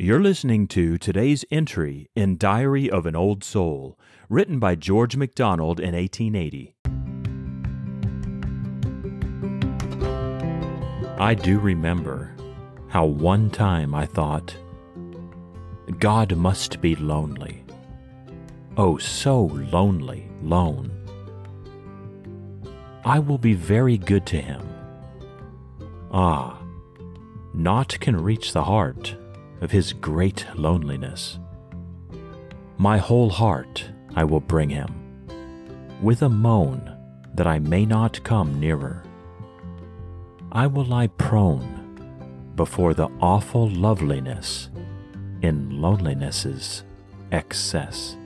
You're listening to today's entry in Diary of an Old Soul, written by George MacDonald in 1880. I do remember how one time I thought, God must be lonely. Oh, so lonely, lone. I will be very good to him. Ah, naught can reach the heart of his great loneliness. My whole heart I will bring him, with a moan that I may not come nearer. I will lie prone before the awful loveliness in loneliness's excess.